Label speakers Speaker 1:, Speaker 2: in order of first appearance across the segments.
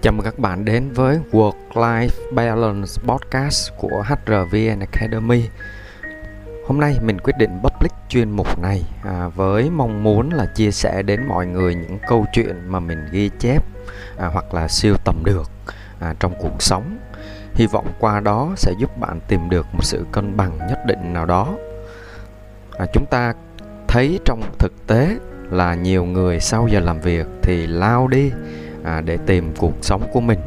Speaker 1: Chào mừng các bạn đến với Work-Life Balance Podcast của HRVN Academy. Hôm nay mình quyết định public chuyên mục này à, với mong muốn là chia sẻ đến mọi người những câu chuyện mà mình ghi chép à, hoặc là siêu tầm được à, trong cuộc sống. Hy vọng qua đó sẽ giúp bạn tìm được một sự cân bằng nhất định nào đó. À, chúng ta thấy trong thực tế là nhiều người sau giờ làm việc thì lao đi à, để tìm cuộc sống của mình.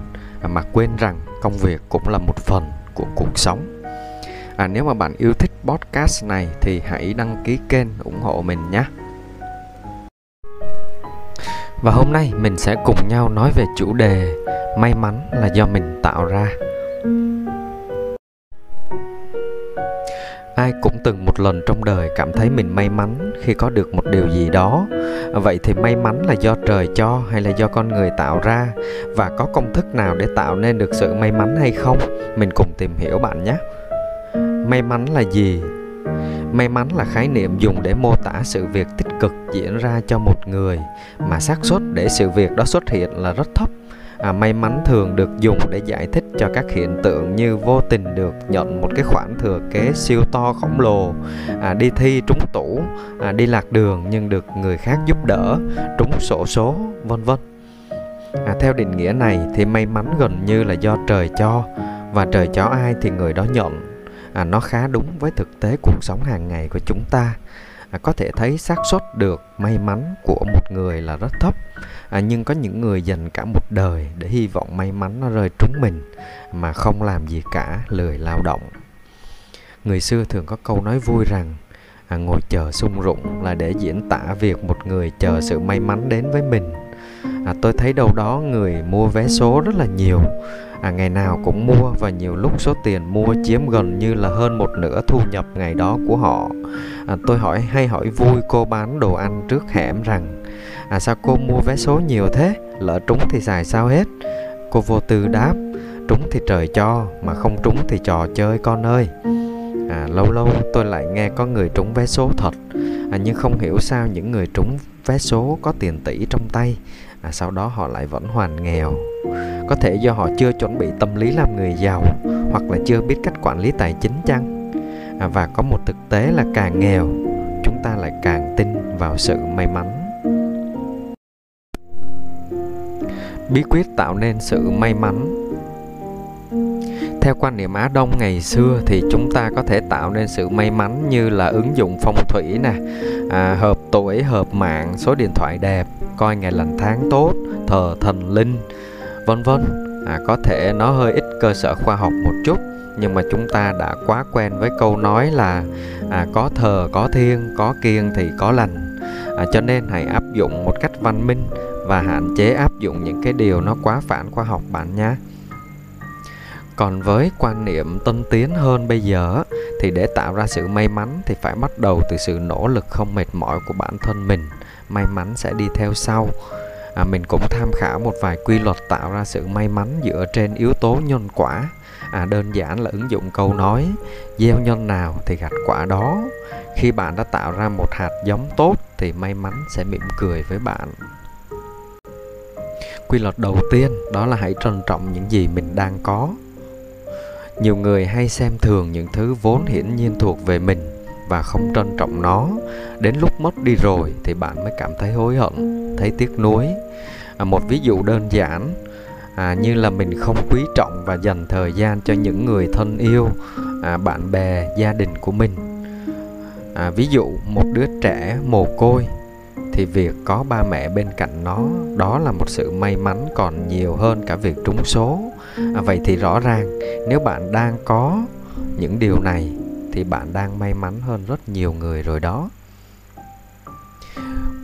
Speaker 1: À, mà quên rằng công việc cũng là một phần của cuộc sống. À, nếu mà bạn yêu thích podcast này thì hãy đăng ký kênh ủng hộ mình nhé. Và hôm nay mình sẽ cùng nhau nói về chủ đề may mắn là do mình tạo ra. Ai cũng từng một lần trong đời cảm thấy mình may mắn khi có được một điều gì đó. Vậy thì may mắn là do trời cho hay là do con người tạo ra? Và có công thức nào để tạo nên được sự may mắn hay không? Mình cùng tìm hiểu bạn nhé. May mắn là gì? May mắn là khái niệm dùng để mô tả sự việc tích cực diễn ra cho một người, mà xác suất để sự việc đó xuất hiện là rất thấp à, may mắn thường được dùng để giải thích cho các hiện tượng như vô tình được nhận một cái khoản thừa kế siêu to khổng lồ. À, đi thi trúng tủ à, đi lạc đường nhưng được người khác giúp đỡ trúng sổ số vân vân. À, theo định nghĩa này thì may mắn gần như là do trời cho. Và trời cho ai thì người đó nhận. À, nó khá đúng với thực tế cuộc sống hàng ngày của chúng ta à, có thể thấy xác suất được may mắn của một người là rất thấp. À, nhưng có những người dành cả một đời để hy vọng may mắn nó rơi trúng mình mà không làm gì cả lười lao động. Người xưa thường có câu nói vui rằng à, ngồi chờ sung rụng là để diễn tả việc một người chờ sự may mắn đến với mình. À, tôi thấy đâu đó người mua vé số rất là nhiều. À, ngày nào cũng mua và nhiều lúc số tiền mua chiếm gần như là hơn một nửa thu nhập ngày đó của họ à, tôi hỏi hay hỏi vui cô bán đồ ăn trước hẻm rằng à sao cô mua vé số nhiều thế? Lỡ trúng thì xài sao hết? Cô vô tư đáp trúng thì trời cho mà không trúng thì trò chơi con ơi. À lâu lâu tôi lại nghe có người trúng vé số thật. À, nhưng không hiểu sao những người trúng vé số có tiền tỷ trong tay à, sau đó họ lại vẫn hoàn nghèo. Có thể do họ chưa chuẩn bị tâm lý làm người giàu hoặc là chưa biết cách quản lý tài chính chăng? À, và có một thực tế là càng nghèo chúng ta lại càng tin vào sự may mắn. Bí quyết tạo nên sự may mắn. Theo quan niệm Á Đông ngày xưa thì chúng ta có thể tạo nên sự may mắn như là ứng dụng phong thủy nè, à, hợp tuổi, hợp mạng, số điện thoại đẹp, coi ngày lành tháng tốt, thờ thần linh, vân vân. À, có thể nó hơi ít cơ sở khoa học một chút nhưng mà chúng ta đã quá quen với câu nói là à, có thờ có thiên có kiêng thì có lành. À, cho nên hãy áp dụng một cách văn minh và hạn chế áp dụng những cái điều nó quá phản khoa học bạn nhé. Còn với quan niệm tân tiến hơn bây giờ thì để tạo ra sự may mắn thì phải bắt đầu từ sự nỗ lực không mệt mỏi của bản thân mình. May mắn sẽ đi theo sau à, mình cũng tham khảo một vài quy luật tạo ra sự may mắn dựa trên yếu tố nhân quả. À, đơn giản là ứng dụng câu nói gieo nhân nào thì gặt quả đó. Khi bạn đã tạo ra một hạt giống tốt thì may mắn sẽ mỉm cười với bạn. Quy luật đầu tiên đó là hãy trân trọng những gì mình đang có. Nhiều người hay xem thường những thứ vốn hiển nhiên thuộc về mình và không trân trọng nó. Đến lúc mất đi rồi thì bạn mới cảm thấy hối hận thấy tiếc nuối. À, một ví dụ đơn giản à, như là mình không quý trọng và dành thời gian cho những người thân yêu à, bạn bè gia đình của mình. À, ví dụ một đứa trẻ mồ côi thì việc có ba mẹ bên cạnh nó đó là một sự may mắn còn nhiều hơn cả việc trúng số. À, vậy thì rõ ràng nếu bạn đang có những điều này thì bạn đang may mắn hơn rất nhiều người rồi đó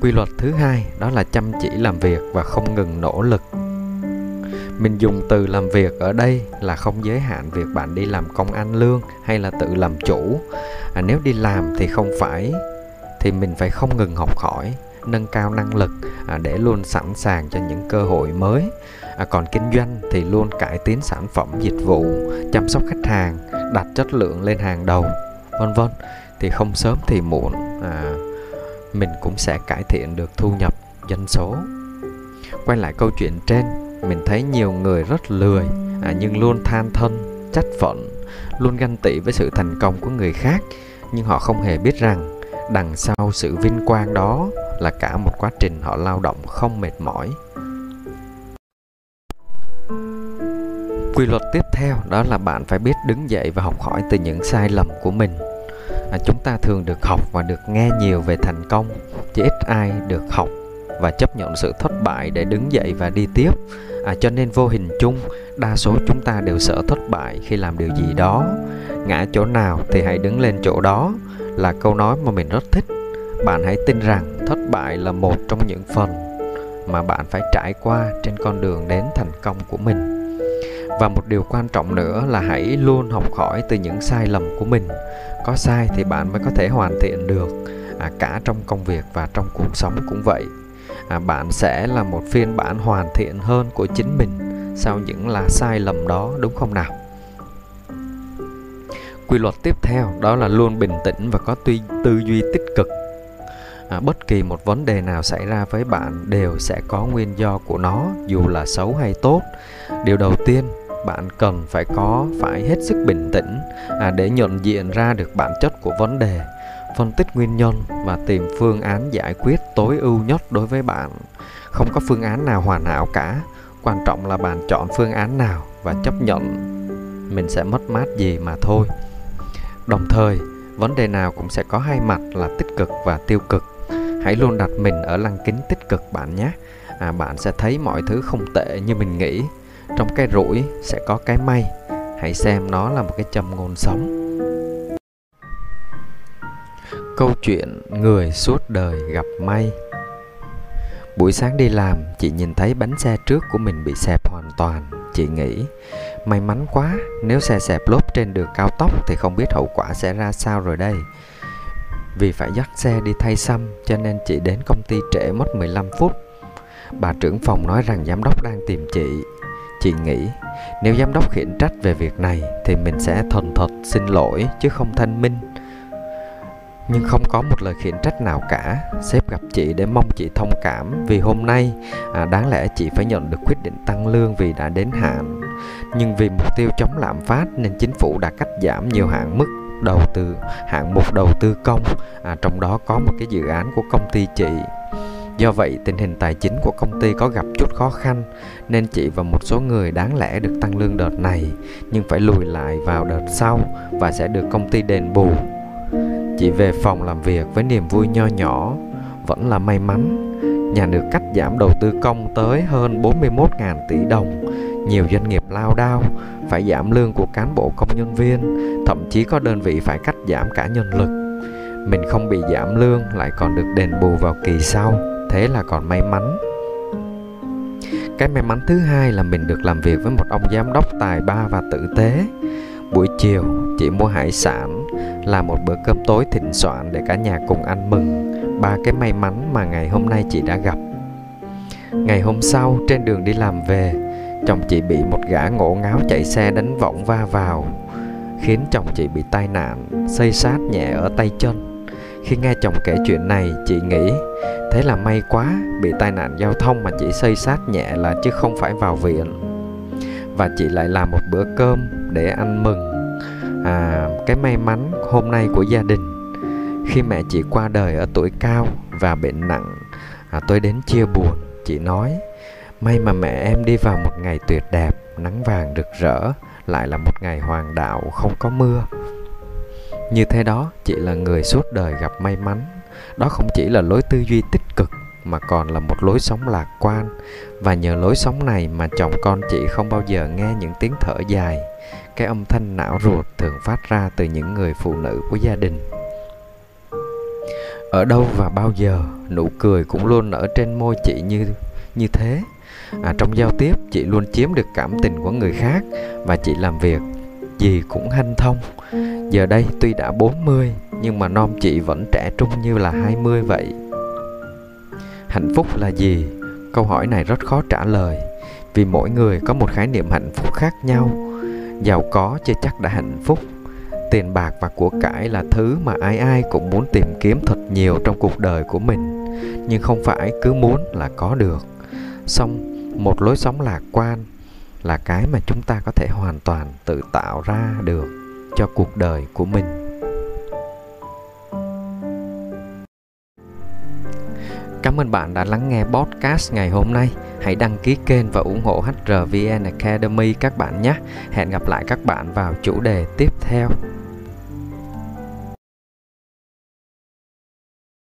Speaker 1: quy luật thứ hai đó là chăm chỉ làm việc và không ngừng nỗ lực. Mình dùng từ làm việc ở đây là không giới hạn việc bạn đi làm công ăn lương hay là tự làm chủ. À, nếu đi làm thì không phải thì mình phải không ngừng học hỏi nâng cao năng lực à, để luôn sẵn sàng cho những cơ hội mới. À, còn kinh doanh thì luôn cải tiến sản phẩm dịch vụ chăm sóc khách hàng đặt chất lượng lên hàng đầu vân vân. Thì không sớm thì muộn à, mình cũng sẽ cải thiện được thu nhập doanh số. Quay lại câu chuyện trên mình thấy nhiều người rất lười à, nhưng luôn than thân trách phận luôn ganh tị với sự thành công của người khác nhưng họ không hề biết rằng đằng sau sự vinh quang đó là cả một quá trình họ lao động không mệt mỏi. Quy luật tiếp theo đó là bạn phải biết đứng dậy và học hỏi từ những sai lầm của mình. À, chúng ta thường được học và được nghe nhiều về thành công chỉ ít ai được học và chấp nhận sự thất bại để đứng dậy và đi tiếp. À, cho nên vô hình chung đa số chúng ta đều sợ thất bại khi làm điều gì đó. Ngã chỗ nào thì hãy đứng lên chỗ đó là câu nói mà mình rất thích. Bạn hãy tin rằng thất bại là một trong những phần mà bạn phải trải qua trên con đường đến thành công của mình và một điều quan trọng nữa là hãy luôn học hỏi từ những sai lầm của mình. Có sai thì bạn mới có thể hoàn thiện được à, cả trong công việc và trong cuộc sống cũng vậy. À, bạn sẽ là một phiên bản hoàn thiện hơn của chính mình sau những là sai lầm đó đúng không nào? Quy luật tiếp theo đó là luôn bình tĩnh và có tư, tư duy tích cực. À, bất kỳ một vấn đề nào xảy ra với bạn đều sẽ có nguyên do của nó dù là xấu hay tốt. Điều đầu tiên bạn cần phải có phải hết sức bình tĩnh à, để nhận diện ra được bản chất của vấn đề phân tích nguyên nhân và tìm phương án giải quyết tối ưu nhất đối với bạn. Không có phương án nào hoàn hảo cả quan trọng là bạn chọn phương án nào và chấp nhận. Mình sẽ mất mát gì mà thôi. Đồng thời vấn đề nào cũng sẽ có hai mặt là tích cực và tiêu cực. Hãy luôn đặt mình ở lăng kính tích cực bạn nhé. À, bạn sẽ thấy mọi thứ không tệ như mình nghĩ trong cái rủi sẽ có cái may. Hãy xem nó là một cái châm ngôn sống. Câu chuyện người suốt đời gặp may. Buổi sáng đi làm, chị nhìn thấy bánh xe trước của mình bị xẹp hoàn toàn. Chị nghĩ, may mắn quá, nếu xe xẹp lốp trên đường cao tốc thì không biết hậu quả sẽ ra sao rồi đây. Vì phải dắt xe đi thay xăm, cho nên chị đến công ty trễ mất 15 phút. Bà trưởng phòng nói rằng giám đốc đang tìm chị chị nghĩ nếu giám đốc khiển trách về việc này thì mình sẽ thuần thật xin lỗi chứ không thanh minh. Nhưng không có một lời khiển trách nào cả sếp gặp chị để mong chị thông cảm vì hôm nay à, đáng lẽ chị phải nhận được quyết định tăng lương vì đã đến hạn. Nhưng vì mục tiêu chống lạm phát nên chính phủ đã cắt giảm nhiều hạng mức đầu tư hạng mục đầu tư công à, trong đó có một cái dự án của công ty chị. Do vậy, tình hình tài chính của công ty có gặp chút khó khăn nên chị và một số người đáng lẽ được tăng lương đợt này nhưng phải lùi lại vào đợt sau và sẽ được công ty đền bù. Chị về phòng làm việc với niềm vui nho nhỏ, vẫn là may mắn. Nhà nước cắt giảm đầu tư công tới hơn 41.000 tỷ đồng. Nhiều doanh nghiệp lao đao, phải giảm lương của cán bộ công nhân viên, thậm chí có đơn vị phải cắt giảm cả nhân lực. Mình không bị giảm lương lại còn được đền bù vào kỳ sau thế là còn may mắn. Cái may mắn thứ hai là mình được làm việc với một ông giám đốc tài ba và tử tế. Buổi chiều, chị mua hải sản làm một bữa cơm tối thịnh soạn để cả nhà cùng ăn mừng ba cái may mắn mà ngày hôm nay chị đã gặp. Ngày hôm sau, trên đường đi làm về, chồng chị bị một gã ngổ ngáo chạy xe đánh võng va vào, khiến chồng chị bị tai nạn, xây sát nhẹ ở tay chân khi nghe chồng kể chuyện này, chị nghĩ thế là may quá, bị tai nạn giao thông mà chỉ xây sát nhẹ là chứ không phải vào viện. Và chị lại làm một bữa cơm để ăn mừng à, cái may mắn hôm nay của gia đình. Khi mẹ chị qua đời ở tuổi cao và bệnh nặng, à, tôi đến chia buồn. Chị nói, may mà mẹ em đi vào một ngày tuyệt đẹp, nắng vàng rực rỡ, lại là một ngày hoàng đạo không có mưa như thế đó chị là người suốt đời gặp may mắn. Đó không chỉ là lối tư duy tích cực mà còn là một lối sống lạc quan. Và nhờ lối sống này mà chồng con chị không bao giờ nghe những tiếng thở dài. Cái âm thanh não ruột thường phát ra từ những người phụ nữ của gia đình. Ở đâu và bao giờ nụ cười cũng luôn nở trên môi chị như như thế. À, trong giao tiếp chị luôn chiếm được cảm tình của người khác và chị làm việc gì cũng hanh thông Giờ đây tuy đã 40 nhưng mà non chị vẫn trẻ trung như là 20 vậy. Hạnh phúc là gì? Câu hỏi này rất khó trả lời vì mỗi người có một khái niệm hạnh phúc khác nhau. Giàu có chưa chắc đã hạnh phúc. Tiền bạc và của cải là thứ mà ai ai cũng muốn tìm kiếm thật nhiều trong cuộc đời của mình, nhưng không phải cứ muốn là có được. Xong một lối sống lạc quan là cái mà chúng ta có thể hoàn toàn tự tạo ra được cho cuộc đời của mình Cảm ơn bạn đã lắng nghe podcast ngày hôm nay. Hãy đăng ký kênh và ủng hộ HRVN Academy các bạn nhé. Hẹn gặp lại các bạn vào chủ đề tiếp theo.